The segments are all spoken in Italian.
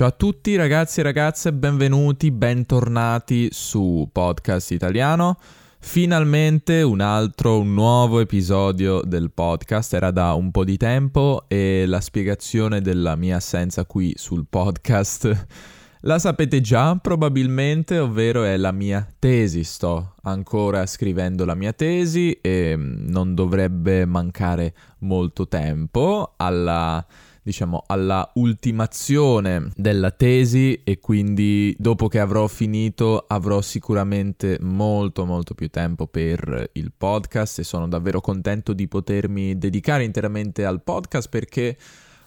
Ciao a tutti ragazzi e ragazze, benvenuti, bentornati su Podcast Italiano. Finalmente un altro, un nuovo episodio del podcast, era da un po' di tempo e la spiegazione della mia assenza qui sul podcast la sapete già probabilmente, ovvero è la mia tesi. Sto ancora scrivendo la mia tesi e non dovrebbe mancare molto tempo alla diciamo alla ultimazione della tesi e quindi dopo che avrò finito avrò sicuramente molto molto più tempo per il podcast e sono davvero contento di potermi dedicare interamente al podcast perché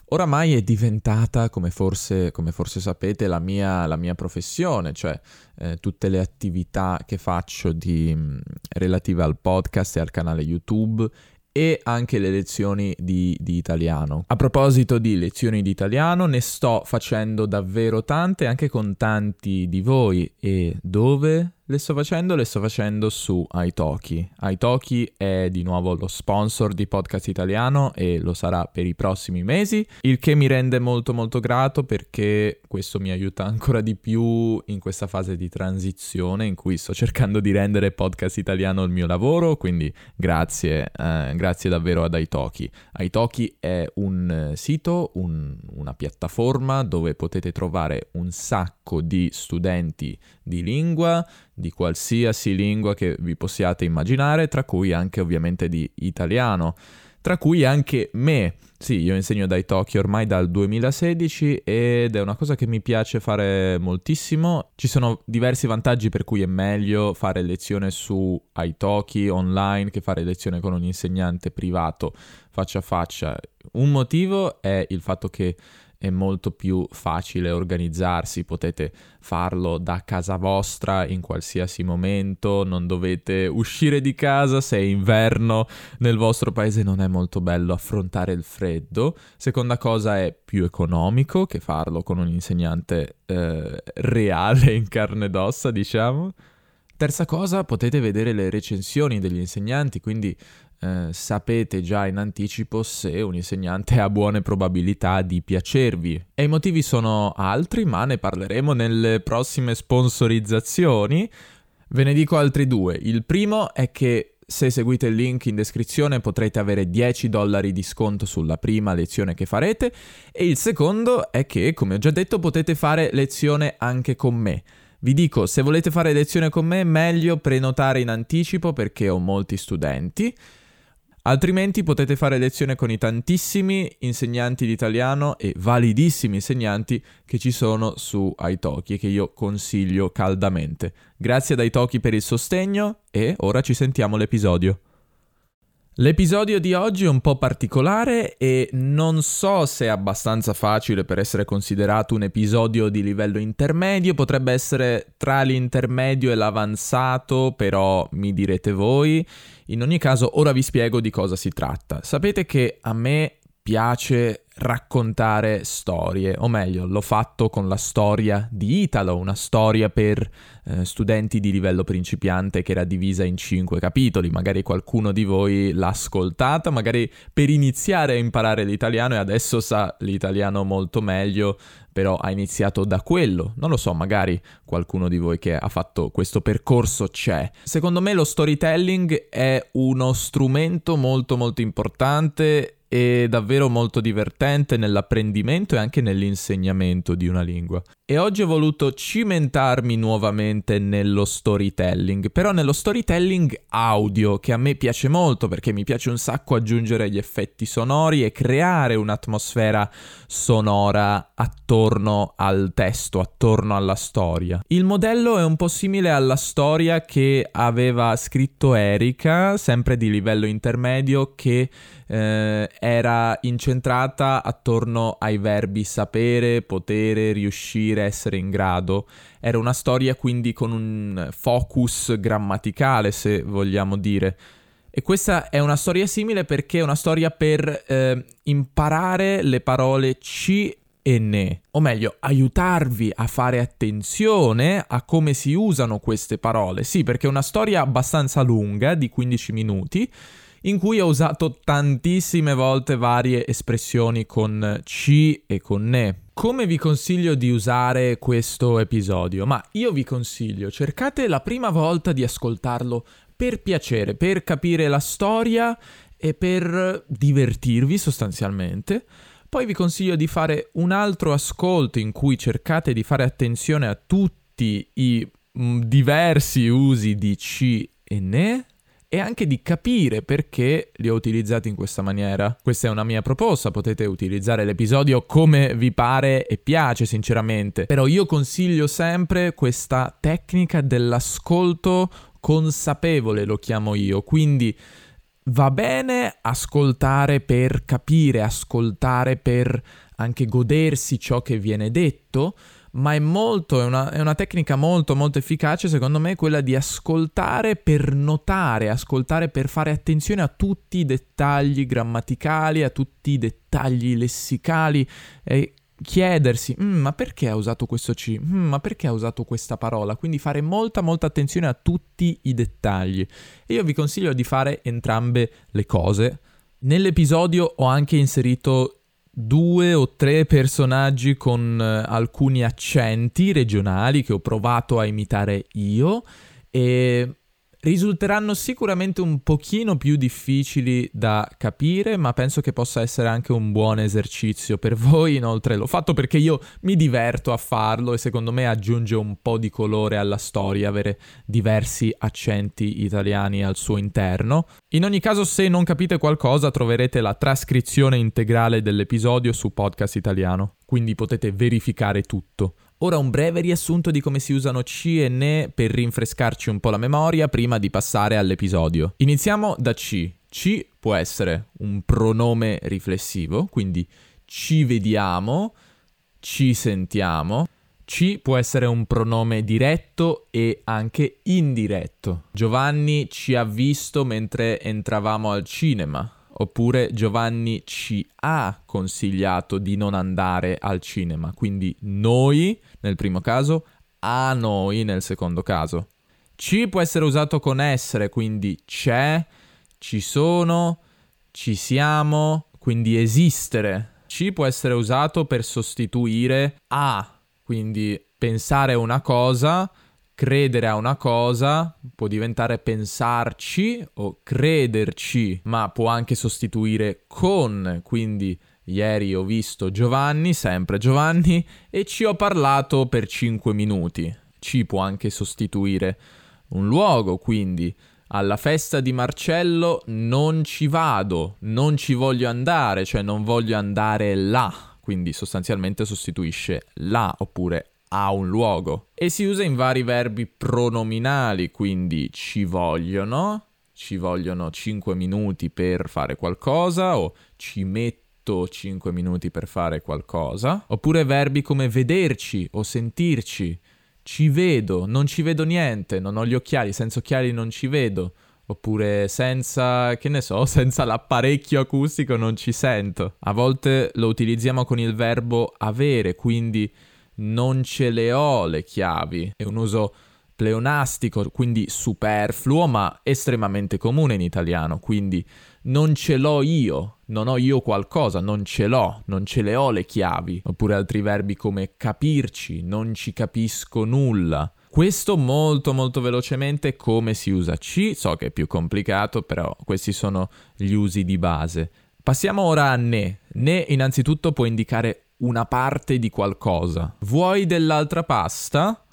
oramai è diventata, come forse, come forse sapete, la mia, la mia, professione, cioè eh, tutte le attività che faccio di, relative al podcast e al canale YouTube e anche le lezioni di, di, italiano. A proposito di lezioni di italiano, ne sto facendo davvero tante anche con tanti di voi e dove le sto facendo? Le sto facendo su Italki. Italki è di nuovo lo sponsor di Podcast Italiano e lo sarà per i prossimi mesi, il che mi rende molto molto grato perché questo mi aiuta ancora di più in questa fase di transizione in cui sto cercando di rendere Podcast Italiano il mio lavoro, quindi grazie, eh, grazie davvero ad Italki. Italki è un sito, un, una piattaforma dove potete trovare un sacco di studenti di lingua, di qualsiasi lingua che vi possiate immaginare, tra cui anche ovviamente di italiano, tra cui anche me. Sì, io insegno dai Tokyo ormai dal 2016 ed è una cosa che mi piace fare moltissimo. Ci sono diversi vantaggi per cui è meglio fare lezione su Italki online che fare lezione con un insegnante privato faccia a faccia. Un motivo è il fatto che è molto più facile organizzarsi, potete farlo da casa vostra in qualsiasi momento, non dovete uscire di casa se è inverno, nel vostro paese non è molto bello affrontare il freddo. Seconda cosa è più economico che farlo con un insegnante eh, reale in carne ed ossa, diciamo. Terza cosa, potete vedere le recensioni degli insegnanti, quindi eh, sapete già in anticipo se un insegnante ha buone probabilità di piacervi. E i motivi sono altri, ma ne parleremo nelle prossime sponsorizzazioni. Ve ne dico altri due. Il primo è che se seguite il link in descrizione potrete avere 10 dollari di sconto sulla prima lezione che farete e il secondo è che, come ho già detto, potete fare lezione anche con me. Vi dico, se volete fare lezione con me, meglio prenotare in anticipo perché ho molti studenti. Altrimenti potete fare lezione con i tantissimi insegnanti di italiano e validissimi insegnanti che ci sono su Italki e che io consiglio caldamente. Grazie ad Italki per il sostegno e ora ci sentiamo l'episodio. L'episodio di oggi è un po' particolare e non so se è abbastanza facile per essere considerato un episodio di livello intermedio, potrebbe essere tra l'intermedio e l'avanzato, però mi direte voi. In ogni caso, ora vi spiego di cosa si tratta. Sapete che a me piace raccontare storie, o meglio, l'ho fatto con la storia di Italo, una storia per eh, studenti di livello principiante che era divisa in cinque capitoli. Magari qualcuno di voi l'ha ascoltata, magari per iniziare a imparare l'italiano e adesso sa l'italiano molto meglio, però ha iniziato da quello. Non lo so, magari qualcuno di voi che ha fatto questo percorso c'è. Secondo me lo storytelling è uno strumento molto molto importante e davvero molto divertente nell'apprendimento e anche nell'insegnamento di una lingua. E oggi ho voluto cimentarmi nuovamente nello storytelling, però nello storytelling audio, che a me piace molto perché mi piace un sacco aggiungere gli effetti sonori e creare un'atmosfera sonora attorno al testo, attorno alla storia. Il modello è un po' simile alla storia che aveva scritto Erika, sempre di livello intermedio, che eh, era incentrata attorno ai verbi sapere, potere, riuscire, essere in grado. Era una storia quindi con un focus grammaticale, se vogliamo dire. E questa è una storia simile perché è una storia per eh, imparare le parole ci e ne, o meglio, aiutarvi a fare attenzione a come si usano queste parole. Sì, perché è una storia abbastanza lunga, di 15 minuti, in cui ho usato tantissime volte varie espressioni con ci e con ne. Come vi consiglio di usare questo episodio? Ma io vi consiglio, cercate la prima volta di ascoltarlo per piacere, per capire la storia e per divertirvi sostanzialmente. Poi vi consiglio di fare un altro ascolto in cui cercate di fare attenzione a tutti i mm, diversi usi di ci e ne e anche di capire perché li ho utilizzati in questa maniera. Questa è una mia proposta, potete utilizzare l'episodio come vi pare e piace sinceramente, però io consiglio sempre questa tecnica dell'ascolto consapevole, lo chiamo io, quindi va bene ascoltare per capire, ascoltare per anche godersi ciò che viene detto, ma è molto, è una, è una, tecnica molto molto efficace secondo me quella di ascoltare per notare, ascoltare per fare attenzione a tutti i dettagli grammaticali, a tutti i dettagli lessicali e chiedersi mm, ma perché ha usato questo C, mm, ma perché ha usato questa parola, quindi fare molta molta attenzione a tutti i dettagli. E io vi consiglio di fare entrambe le cose. Nell'episodio ho anche inserito due o tre personaggi con uh, alcuni accenti regionali che ho provato a imitare io e risulteranno sicuramente un pochino più difficili da capire, ma penso che possa essere anche un buon esercizio per voi. Inoltre l'ho fatto perché io mi diverto a farlo e secondo me aggiunge un po' di colore alla storia avere diversi accenti italiani al suo interno. In ogni caso, se non capite qualcosa, troverete la trascrizione integrale dell'episodio su Podcast Italiano, quindi potete verificare tutto. Ora un breve riassunto di come si usano C e NE per rinfrescarci un po' la memoria prima di passare all'episodio. Iniziamo da C. C può essere un pronome riflessivo, quindi ci vediamo, ci sentiamo. C può essere un pronome diretto e anche indiretto. Giovanni ci ha visto mentre entravamo al cinema. Oppure Giovanni ci ha consigliato di non andare al cinema, quindi noi nel primo caso, a noi nel secondo caso. Ci può essere usato con essere, quindi c'è, ci sono, ci siamo, quindi esistere. Ci può essere usato per sostituire a, quindi pensare una cosa credere a una cosa può diventare pensarci o crederci, ma può anche sostituire con, quindi ieri ho visto Giovanni, sempre Giovanni, e ci ho parlato per 5 minuti. Ci può anche sostituire un luogo, quindi alla festa di Marcello non ci vado, non ci voglio andare, cioè non voglio andare là, quindi sostanzialmente sostituisce là oppure a un luogo e si usa in vari verbi pronominali, quindi ci vogliono, ci vogliono 5 minuti per fare qualcosa o ci metto 5 minuti per fare qualcosa, oppure verbi come vederci o sentirci, ci vedo, non ci vedo niente, non ho gli occhiali, senza occhiali non ci vedo. Oppure senza, che ne so, senza l'apparecchio acustico non ci sento. A volte lo utilizziamo con il verbo avere, quindi non ce le ho le chiavi. È un uso pleonastico, quindi superfluo, ma estremamente comune in italiano, quindi non ce l'ho io, non ho io qualcosa, non ce l'ho, non ce le ho le chiavi, oppure altri verbi come capirci, non ci capisco nulla. Questo molto molto velocemente come si usa C, so che è più complicato, però questi sono gli usi di base. Passiamo ora a ne. Ne innanzitutto può indicare una parte di qualcosa. Vuoi dell'altra pasta?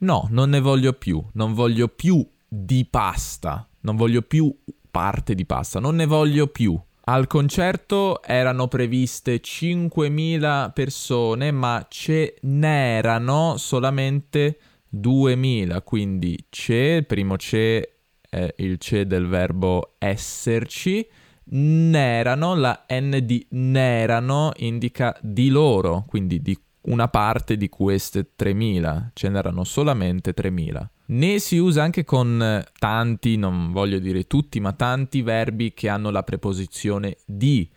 No, non ne voglio più. Non voglio più di pasta. Non voglio più parte di pasta. Non ne voglio più. Al concerto erano previste 5.000 persone, ma ce n'erano solamente 2.000. Quindi c'è, il primo c'è è il c'è del verbo esserci n'erano, la N di n'erano indica di loro, quindi di una parte di queste 3000, ce n'erano solamente 3000. Ne si usa anche con tanti, non voglio dire tutti, ma tanti verbi che hanno la preposizione di.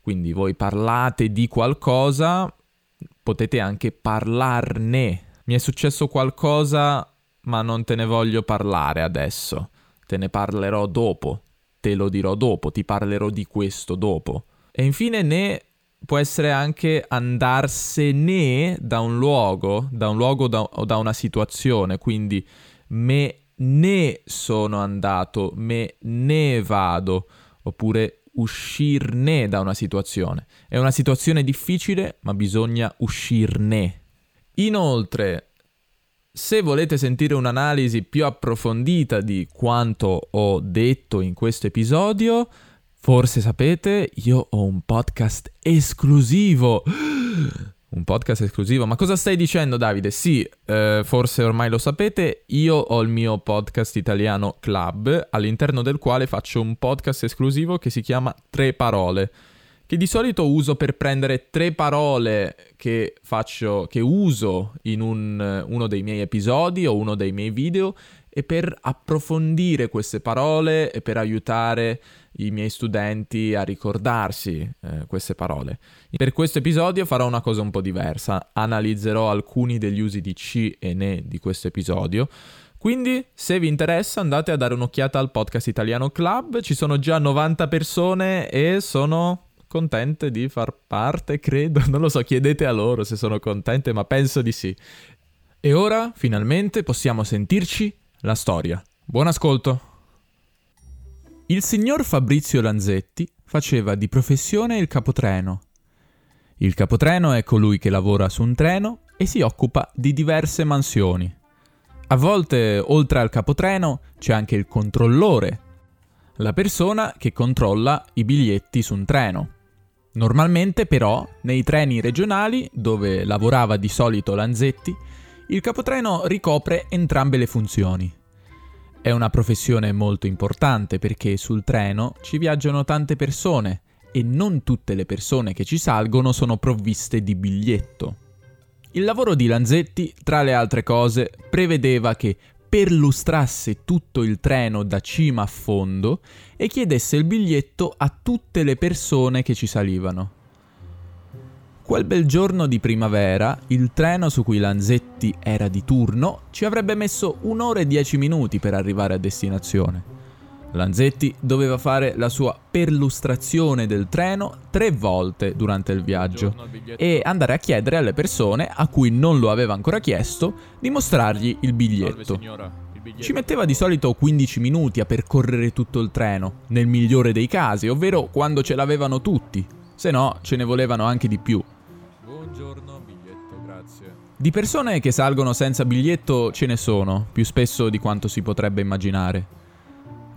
Quindi voi parlate di qualcosa, potete anche parlarne. Mi è successo qualcosa, ma non te ne voglio parlare adesso. Te ne parlerò dopo te lo dirò dopo, ti parlerò di questo dopo. E infine ne può essere anche andarsene da un luogo, da un luogo da, o da una situazione, quindi me ne sono andato, me ne vado, oppure uscirne da una situazione. È una situazione difficile, ma bisogna uscirne. Inoltre, se volete sentire un'analisi più approfondita di quanto ho detto in questo episodio, forse sapete, io ho un podcast esclusivo. Un podcast esclusivo. Ma cosa stai dicendo, Davide? Sì, eh, forse ormai lo sapete, io ho il mio podcast italiano Club, all'interno del quale faccio un podcast esclusivo che si chiama Tre Parole che di solito uso per prendere tre parole che faccio, che uso in un, uno dei miei episodi o uno dei miei video e per approfondire queste parole e per aiutare i miei studenti a ricordarsi eh, queste parole. Per questo episodio farò una cosa un po' diversa, analizzerò alcuni degli usi di C e ne di questo episodio. Quindi, se vi interessa, andate a dare un'occhiata al podcast Italiano Club. Ci sono già 90 persone e sono contente di far parte, credo. Non lo so, chiedete a loro se sono contente, ma penso di sì. E ora, finalmente, possiamo sentirci la storia. Buon ascolto! Il signor Fabrizio Lanzetti faceva di professione il capotreno. Il capotreno è colui che lavora su un treno e si occupa di diverse mansioni. A volte, oltre al capotreno, c'è anche il controllore, la persona che controlla i biglietti su un treno. Normalmente però, nei treni regionali, dove lavorava di solito Lanzetti, il capotreno ricopre entrambe le funzioni. È una professione molto importante perché sul treno ci viaggiano tante persone e non tutte le persone che ci salgono sono provviste di biglietto. Il lavoro di Lanzetti, tra le altre cose, prevedeva che perlustrasse tutto il treno da cima a fondo e chiedesse il biglietto a tutte le persone che ci salivano. Quel bel giorno di primavera, il treno su cui Lanzetti era di turno ci avrebbe messo un'ora e dieci minuti per arrivare a destinazione. Lanzetti doveva fare la sua perlustrazione del treno tre volte durante il viaggio e andare a chiedere alle persone a cui non lo aveva ancora chiesto di mostrargli il biglietto. Ci metteva di solito 15 minuti a percorrere tutto il treno, nel migliore dei casi, ovvero quando ce l'avevano tutti, se no ce ne volevano anche di più. Buongiorno, biglietto, grazie. Di persone che salgono senza biglietto ce ne sono, più spesso di quanto si potrebbe immaginare.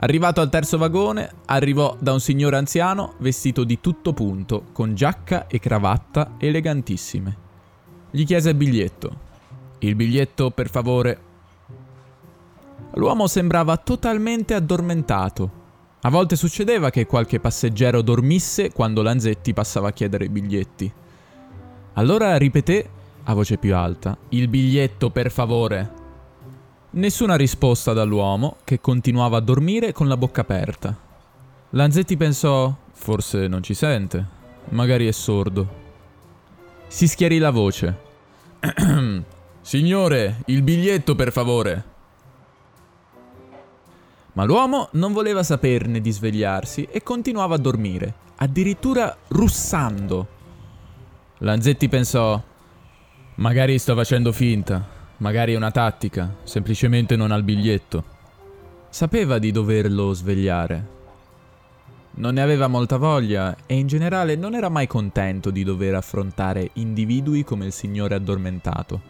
Arrivato al terzo vagone, arrivò da un signore anziano vestito di tutto punto, con giacca e cravatta elegantissime. Gli chiese il biglietto. Il biglietto, per favore. L'uomo sembrava totalmente addormentato. A volte succedeva che qualche passeggero dormisse quando Lanzetti passava a chiedere i biglietti. Allora ripeté a voce più alta: Il biglietto, per favore. Nessuna risposta dall'uomo, che continuava a dormire con la bocca aperta. Lanzetti pensò, forse non ci sente, magari è sordo. Si schiarì la voce. Signore, il biglietto per favore. Ma l'uomo non voleva saperne di svegliarsi e continuava a dormire, addirittura russando. Lanzetti pensò, magari sto facendo finta. Magari è una tattica, semplicemente non ha il biglietto. Sapeva di doverlo svegliare. Non ne aveva molta voglia e in generale non era mai contento di dover affrontare individui come il signore addormentato.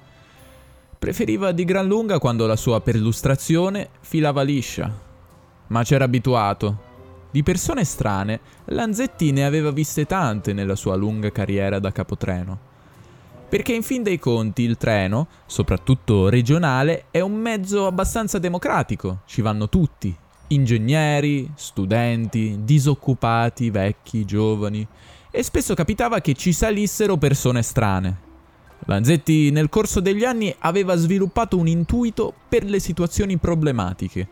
Preferiva di gran lunga quando la sua perlustrazione filava liscia. Ma c'era abituato. Di persone strane, Lanzetti ne aveva viste tante nella sua lunga carriera da capotreno perché in fin dei conti il treno, soprattutto regionale, è un mezzo abbastanza democratico, ci vanno tutti, ingegneri, studenti, disoccupati, vecchi, giovani, e spesso capitava che ci salissero persone strane. Lanzetti nel corso degli anni aveva sviluppato un intuito per le situazioni problematiche.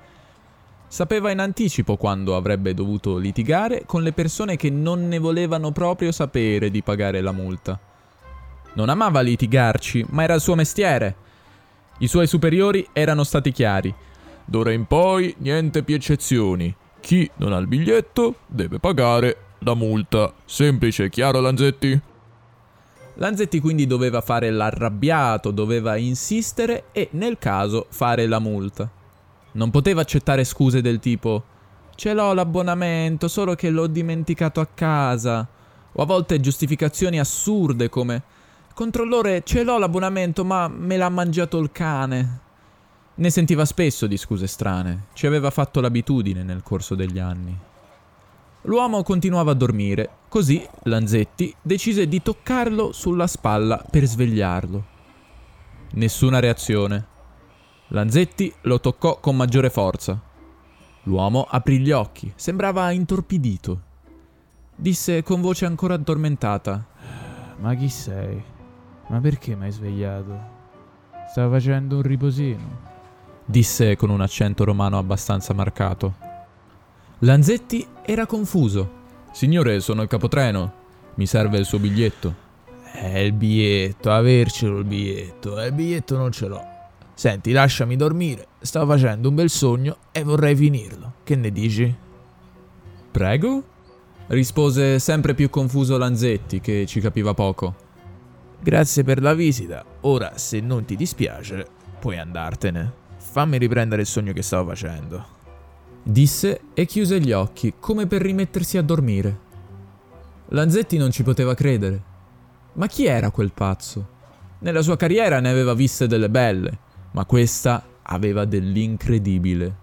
Sapeva in anticipo quando avrebbe dovuto litigare con le persone che non ne volevano proprio sapere di pagare la multa. Non amava litigarci, ma era il suo mestiere. I suoi superiori erano stati chiari. D'ora in poi niente più eccezioni. Chi non ha il biglietto deve pagare la multa. Semplice, chiaro Lanzetti? Lanzetti quindi doveva fare l'arrabbiato, doveva insistere e nel caso fare la multa. Non poteva accettare scuse del tipo ce l'ho l'abbonamento, solo che l'ho dimenticato a casa. O a volte giustificazioni assurde come controllore ce l'ho l'abbonamento ma me l'ha mangiato il cane. Ne sentiva spesso di scuse strane, ci aveva fatto l'abitudine nel corso degli anni. L'uomo continuava a dormire, così Lanzetti decise di toccarlo sulla spalla per svegliarlo. Nessuna reazione. Lanzetti lo toccò con maggiore forza. L'uomo aprì gli occhi, sembrava intorpidito. Disse con voce ancora addormentata: Ma chi sei? Ma perché mi hai svegliato? Stavo facendo un riposino. Disse con un accento romano abbastanza marcato. Lanzetti era confuso. Signore, sono il capotreno. Mi serve il suo biglietto. Eh, il biglietto, avercelo il biglietto. Eh, il biglietto non ce l'ho. Senti, lasciami dormire. Stavo facendo un bel sogno e vorrei finirlo. Che ne dici? Prego? rispose sempre più confuso Lanzetti, che ci capiva poco. Grazie per la visita. Ora, se non ti dispiace, puoi andartene. Fammi riprendere il sogno che stavo facendo. Disse e chiuse gli occhi, come per rimettersi a dormire. Lanzetti non ci poteva credere. Ma chi era quel pazzo? Nella sua carriera ne aveva viste delle belle, ma questa aveva dell'incredibile.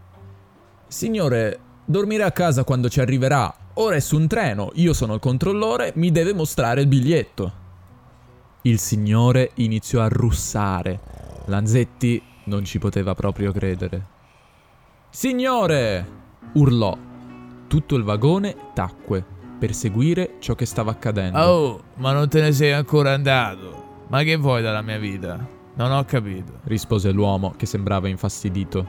Signore, dormirà a casa quando ci arriverà. Ora è su un treno, io sono il controllore, mi deve mostrare il biglietto. Il signore iniziò a russare. Lanzetti non ci poteva proprio credere. Signore! urlò. Tutto il vagone tacque per seguire ciò che stava accadendo. Oh, ma non te ne sei ancora andato. Ma che vuoi dalla mia vita? Non ho capito, rispose l'uomo che sembrava infastidito.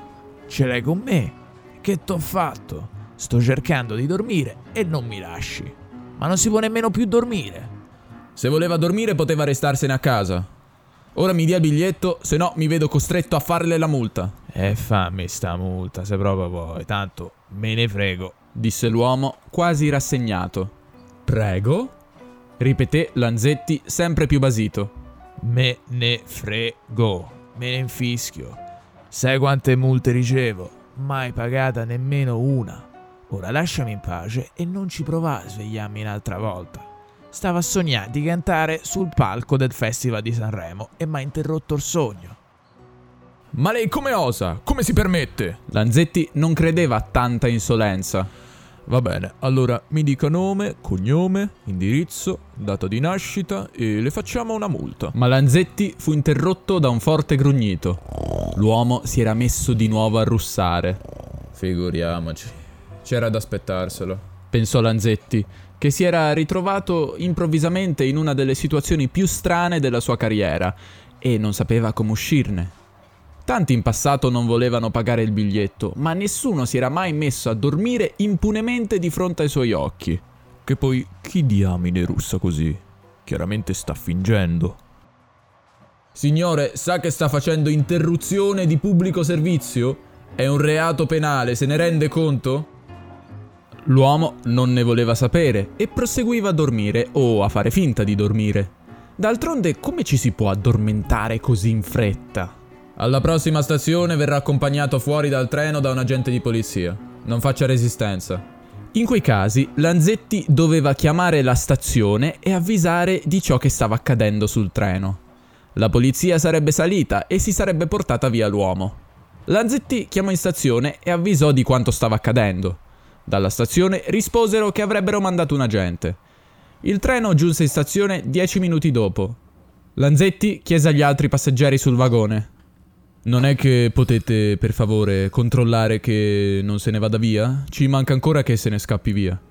Ce l'hai con me? Che t'ho fatto? Sto cercando di dormire e non mi lasci. Ma non si può nemmeno più dormire. Se voleva dormire poteva restarsene a casa. Ora mi dia il biglietto, se no mi vedo costretto a farle la multa. E fammi sta multa, se proprio vuoi, tanto me ne frego, disse l'uomo quasi rassegnato. Prego? ripeté Lanzetti sempre più basito. Me ne frego, me ne infischio. Sai quante multe ricevo? Mai pagata nemmeno una. Ora lasciami in pace e non ci provare a svegliarmi un'altra volta. Stavo a sognare di cantare sul palco del Festival di Sanremo e mi ha interrotto il sogno. Ma lei come osa? Come si permette? Lanzetti non credeva a tanta insolenza. Va bene, allora mi dica nome, cognome, indirizzo, data di nascita e le facciamo una multa. Ma Lanzetti fu interrotto da un forte grugnito. L'uomo si era messo di nuovo a russare. Figuriamoci. C'era da aspettarselo, pensò Lanzetti, che si era ritrovato improvvisamente in una delle situazioni più strane della sua carriera e non sapeva come uscirne. Tanti in passato non volevano pagare il biglietto, ma nessuno si era mai messo a dormire impunemente di fronte ai suoi occhi. Che poi chi diamine russa così? Chiaramente sta fingendo. Signore, sa che sta facendo interruzione di pubblico servizio? È un reato penale, se ne rende conto? L'uomo non ne voleva sapere e proseguiva a dormire o a fare finta di dormire. D'altronde come ci si può addormentare così in fretta? Alla prossima stazione verrà accompagnato fuori dal treno da un agente di polizia. Non faccia resistenza. In quei casi, Lanzetti doveva chiamare la stazione e avvisare di ciò che stava accadendo sul treno. La polizia sarebbe salita e si sarebbe portata via l'uomo. Lanzetti chiamò in stazione e avvisò di quanto stava accadendo. Dalla stazione risposero che avrebbero mandato un agente. Il treno giunse in stazione dieci minuti dopo. Lanzetti chiese agli altri passeggeri sul vagone. Non è che potete, per favore, controllare che non se ne vada via? Ci manca ancora che se ne scappi via.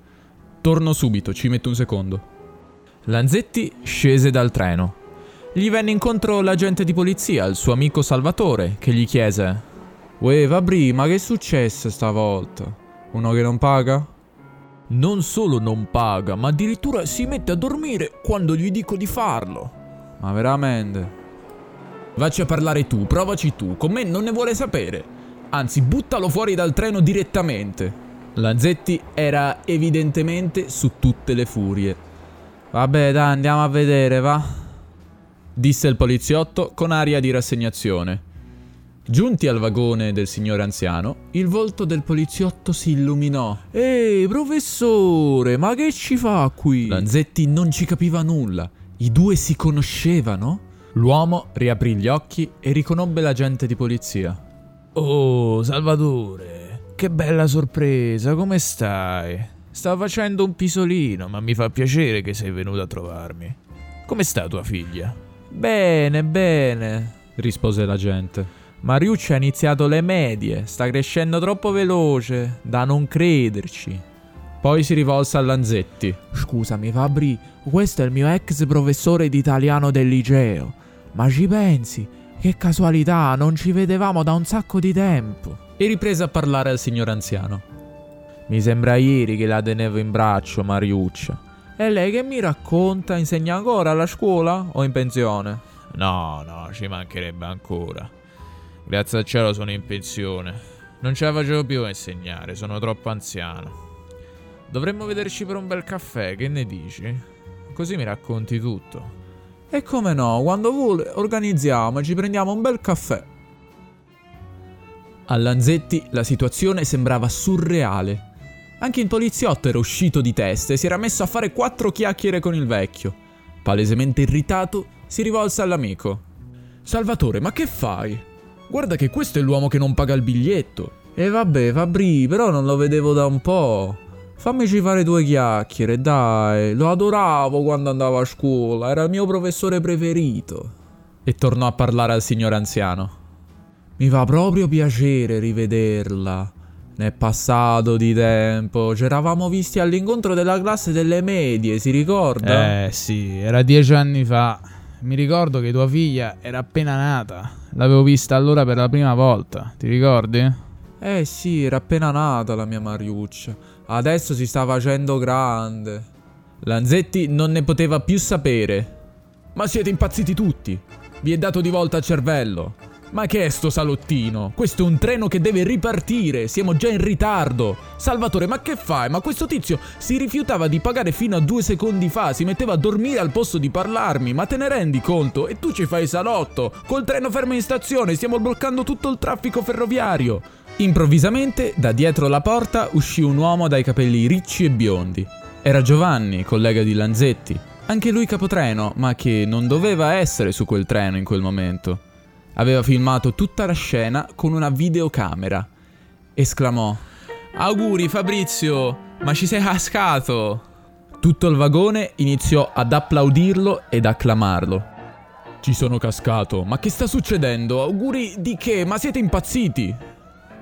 Torno subito, ci metto un secondo. Lanzetti scese dal treno. Gli venne incontro l'agente di polizia, il suo amico Salvatore, che gli chiese: Uè, Vabri, ma che è successo stavolta? Uno che non paga? Non solo non paga, ma addirittura si mette a dormire quando gli dico di farlo. Ma veramente? Vacci a parlare tu, provaci tu, con me non ne vuole sapere. Anzi, buttalo fuori dal treno direttamente. Lanzetti era evidentemente su tutte le furie. Vabbè, dai, andiamo a vedere, va. disse il poliziotto con aria di rassegnazione. Giunti al vagone del signore anziano, il volto del poliziotto si illuminò. Ehi, professore, ma che ci fa qui? Lanzetti non ci capiva nulla. I due si conoscevano? L'uomo riaprì gli occhi e riconobbe l'agente di polizia. Oh, Salvatore, che bella sorpresa, come stai? Stavo facendo un pisolino, ma mi fa piacere che sei venuto a trovarmi. Come sta tua figlia? Bene, bene, rispose l'agente. Mariucci ha iniziato le medie, sta crescendo troppo veloce, da non crederci. Poi si rivolse a Lanzetti. Scusami Fabri, questo è il mio ex professore di italiano del liceo. Ma ci pensi? Che casualità, non ci vedevamo da un sacco di tempo. E riprese a parlare al signor anziano. Mi sembra ieri che la tenevo in braccio, Mariuccia. E lei che mi racconta? Insegna ancora alla scuola o in pensione? No, no, ci mancherebbe ancora. Grazie al cielo sono in pensione. Non ce la facevo più a insegnare, sono troppo anziano. Dovremmo vederci per un bel caffè, che ne dici? Così mi racconti tutto. E come no, quando vuole organizziamo e ci prendiamo un bel caffè. A Lanzetti la situazione sembrava surreale. Anche il poliziotto era uscito di testa e si era messo a fare quattro chiacchiere con il vecchio. Palesemente irritato, si rivolse all'amico. Salvatore, ma che fai? Guarda che questo è l'uomo che non paga il biglietto. E vabbè, Fabri, però non lo vedevo da un po'. Fammici fare due chiacchiere, dai. Lo adoravo quando andavo a scuola, era il mio professore preferito. E tornò a parlare al signor anziano. Mi fa proprio piacere rivederla. Ne è passato di tempo. Ci eravamo visti all'incontro della classe delle medie, si ricorda? Eh sì, era dieci anni fa. Mi ricordo che tua figlia era appena nata. L'avevo vista allora per la prima volta, ti ricordi? Eh sì, era appena nata la mia Mariuccia. Adesso si sta facendo grande. Lanzetti non ne poteva più sapere. Ma siete impazziti tutti. Vi è dato di volta al cervello. Ma che è sto salottino? Questo è un treno che deve ripartire, siamo già in ritardo. Salvatore, ma che fai? Ma questo tizio si rifiutava di pagare fino a due secondi fa, si metteva a dormire al posto di parlarmi, ma te ne rendi conto? E tu ci fai salotto, col treno fermo in stazione, stiamo bloccando tutto il traffico ferroviario. Improvvisamente, da dietro la porta, uscì un uomo dai capelli ricci e biondi. Era Giovanni, collega di Lanzetti, anche lui capotreno, ma che non doveva essere su quel treno in quel momento. Aveva filmato tutta la scena con una videocamera. Esclamò: Auguri Fabrizio, ma ci sei cascato! Tutto il vagone iniziò ad applaudirlo ed acclamarlo. Ci sono cascato, ma che sta succedendo? Auguri di che? Ma siete impazziti?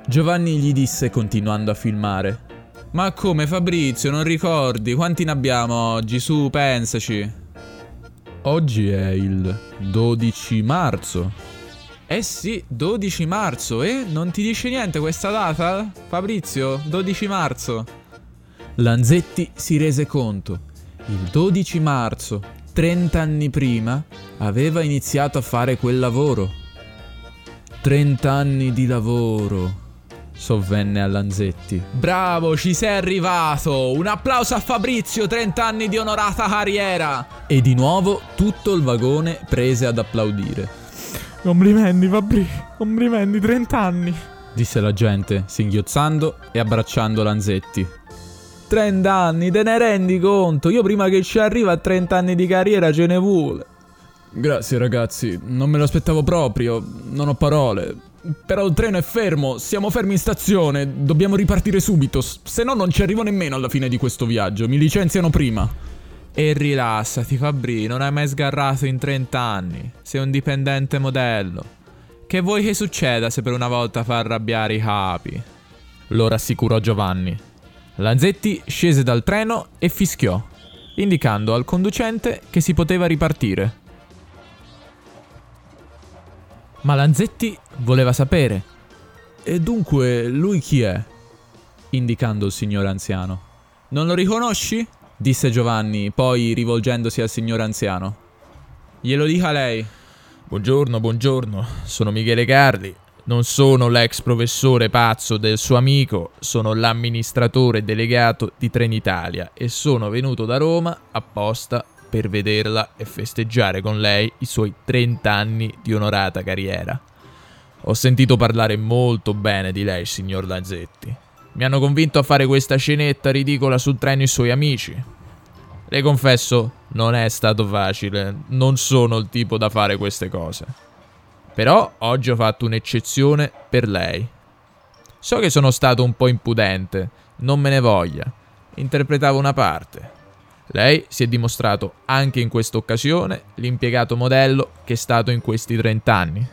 Giovanni gli disse continuando a filmare. Ma come Fabrizio, non ricordi? Quanti ne abbiamo oggi? Su, pensaci. Oggi è il 12 marzo. Eh sì, 12 marzo. E non ti dice niente questa data? Fabrizio, 12 marzo. Lanzetti si rese conto. Il 12 marzo, 30 anni prima, aveva iniziato a fare quel lavoro. 30 anni di lavoro. Sovvenne a Lanzetti. Bravo, ci sei arrivato! Un applauso a Fabrizio, 30 anni di onorata carriera! E di nuovo tutto il vagone prese ad applaudire. Complimenti, Fabri, complimenti, 30 anni. Disse la gente, singhiozzando e abbracciando Lanzetti. 30 anni, te ne rendi conto? Io prima che ci arriva a 30 anni di carriera ce ne vuole. Grazie ragazzi, non me lo aspettavo proprio, non ho parole. Però il treno è fermo, siamo fermi in stazione, dobbiamo ripartire subito, se no non ci arrivo nemmeno alla fine di questo viaggio, mi licenziano prima. E rilassati, Fabri, non hai mai sgarrato in 30 anni. Sei un dipendente modello. Che vuoi che succeda se per una volta fa arrabbiare i capi? Lo rassicurò Giovanni. Lanzetti scese dal treno e fischiò, indicando al conducente che si poteva ripartire. Ma Lanzetti voleva sapere. E dunque lui chi è? indicando il signore anziano. Non lo riconosci? Disse Giovanni, poi rivolgendosi al signore anziano. Glielo dica lei. Buongiorno, buongiorno, sono Michele Carli. Non sono l'ex professore pazzo del suo amico, sono l'amministratore delegato di Trenitalia e sono venuto da Roma apposta per vederla e festeggiare con lei i suoi 30 anni di onorata carriera. Ho sentito parlare molto bene di lei, signor Lanzetti. Mi hanno convinto a fare questa cenetta ridicola sul treno i suoi amici. Le confesso, non è stato facile, non sono il tipo da fare queste cose. Però oggi ho fatto un'eccezione per lei. So che sono stato un po' impudente, non me ne voglia. Interpretavo una parte. Lei si è dimostrato anche in questa occasione l'impiegato modello che è stato in questi 30 anni.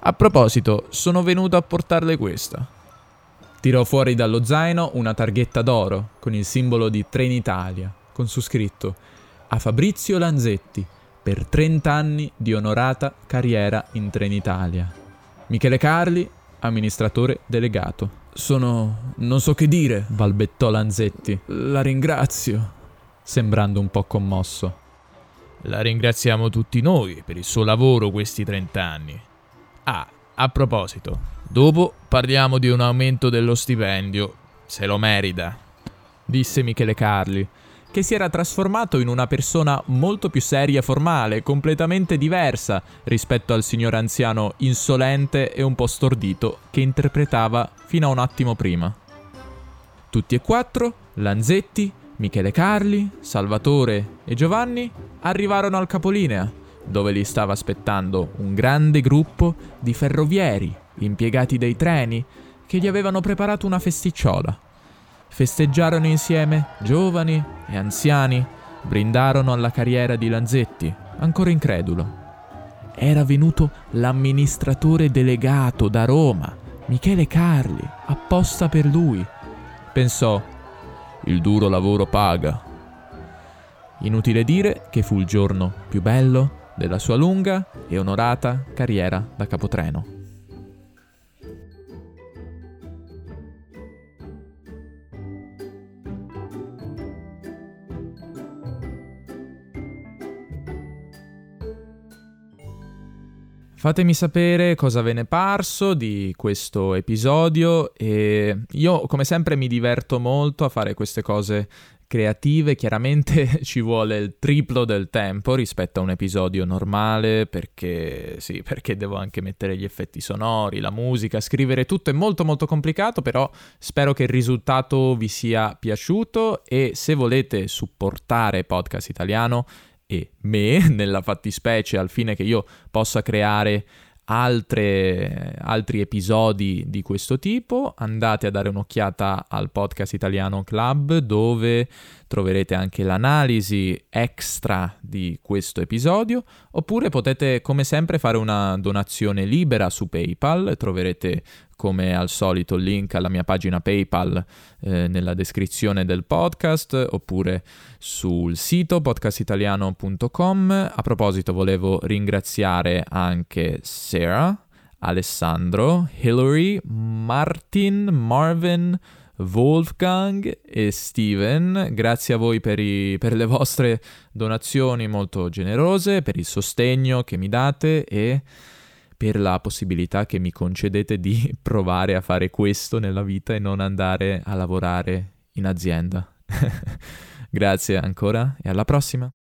A proposito, sono venuto a portarle questa. Tirò fuori dallo zaino una targhetta d'oro con il simbolo di Trenitalia, con su scritto a Fabrizio Lanzetti per 30 anni di onorata carriera in Trenitalia. Michele Carli, amministratore delegato. Sono... non so che dire, balbettò Lanzetti. La ringrazio sembrando un po' commosso. La ringraziamo tutti noi per il suo lavoro questi 30 anni. Ah, a proposito, dopo parliamo di un aumento dello stipendio, se lo merita, disse Michele Carli, che si era trasformato in una persona molto più seria e formale, completamente diversa rispetto al signor anziano insolente e un po' stordito che interpretava fino a un attimo prima. Tutti e quattro, Lanzetti, Michele Carli, Salvatore e Giovanni arrivarono al capolinea, dove li stava aspettando un grande gruppo di ferrovieri, impiegati dei treni, che gli avevano preparato una festicciola. Festeggiarono insieme giovani e anziani, brindarono alla carriera di Lanzetti, ancora incredulo. Era venuto l'amministratore delegato da Roma, Michele Carli, apposta per lui. Pensò il duro lavoro paga. Inutile dire che fu il giorno più bello della sua lunga e onorata carriera da capotreno. Fatemi sapere cosa ve ne parso di questo episodio e io come sempre mi diverto molto a fare queste cose creative, chiaramente ci vuole il triplo del tempo rispetto a un episodio normale perché sì, perché devo anche mettere gli effetti sonori, la musica, scrivere tutto è molto molto complicato, però spero che il risultato vi sia piaciuto e se volete supportare Podcast Italiano e me, nella fattispecie, al fine che io possa creare altre, altri episodi di questo tipo, andate a dare un'occhiata al podcast italiano Club dove troverete anche l'analisi extra di questo episodio, oppure potete come sempre fare una donazione libera su PayPal, troverete come al solito link alla mia pagina PayPal eh, nella descrizione del podcast oppure sul sito podcastitaliano.com. A proposito volevo ringraziare anche Sarah, Alessandro, Hillary, Martin, Marvin, Wolfgang e Steven. Grazie a voi per, i, per, le vostre donazioni molto generose, per il sostegno che mi date e per la possibilità che mi concedete di provare a fare questo nella vita e non andare a lavorare in azienda. Grazie ancora e alla prossima.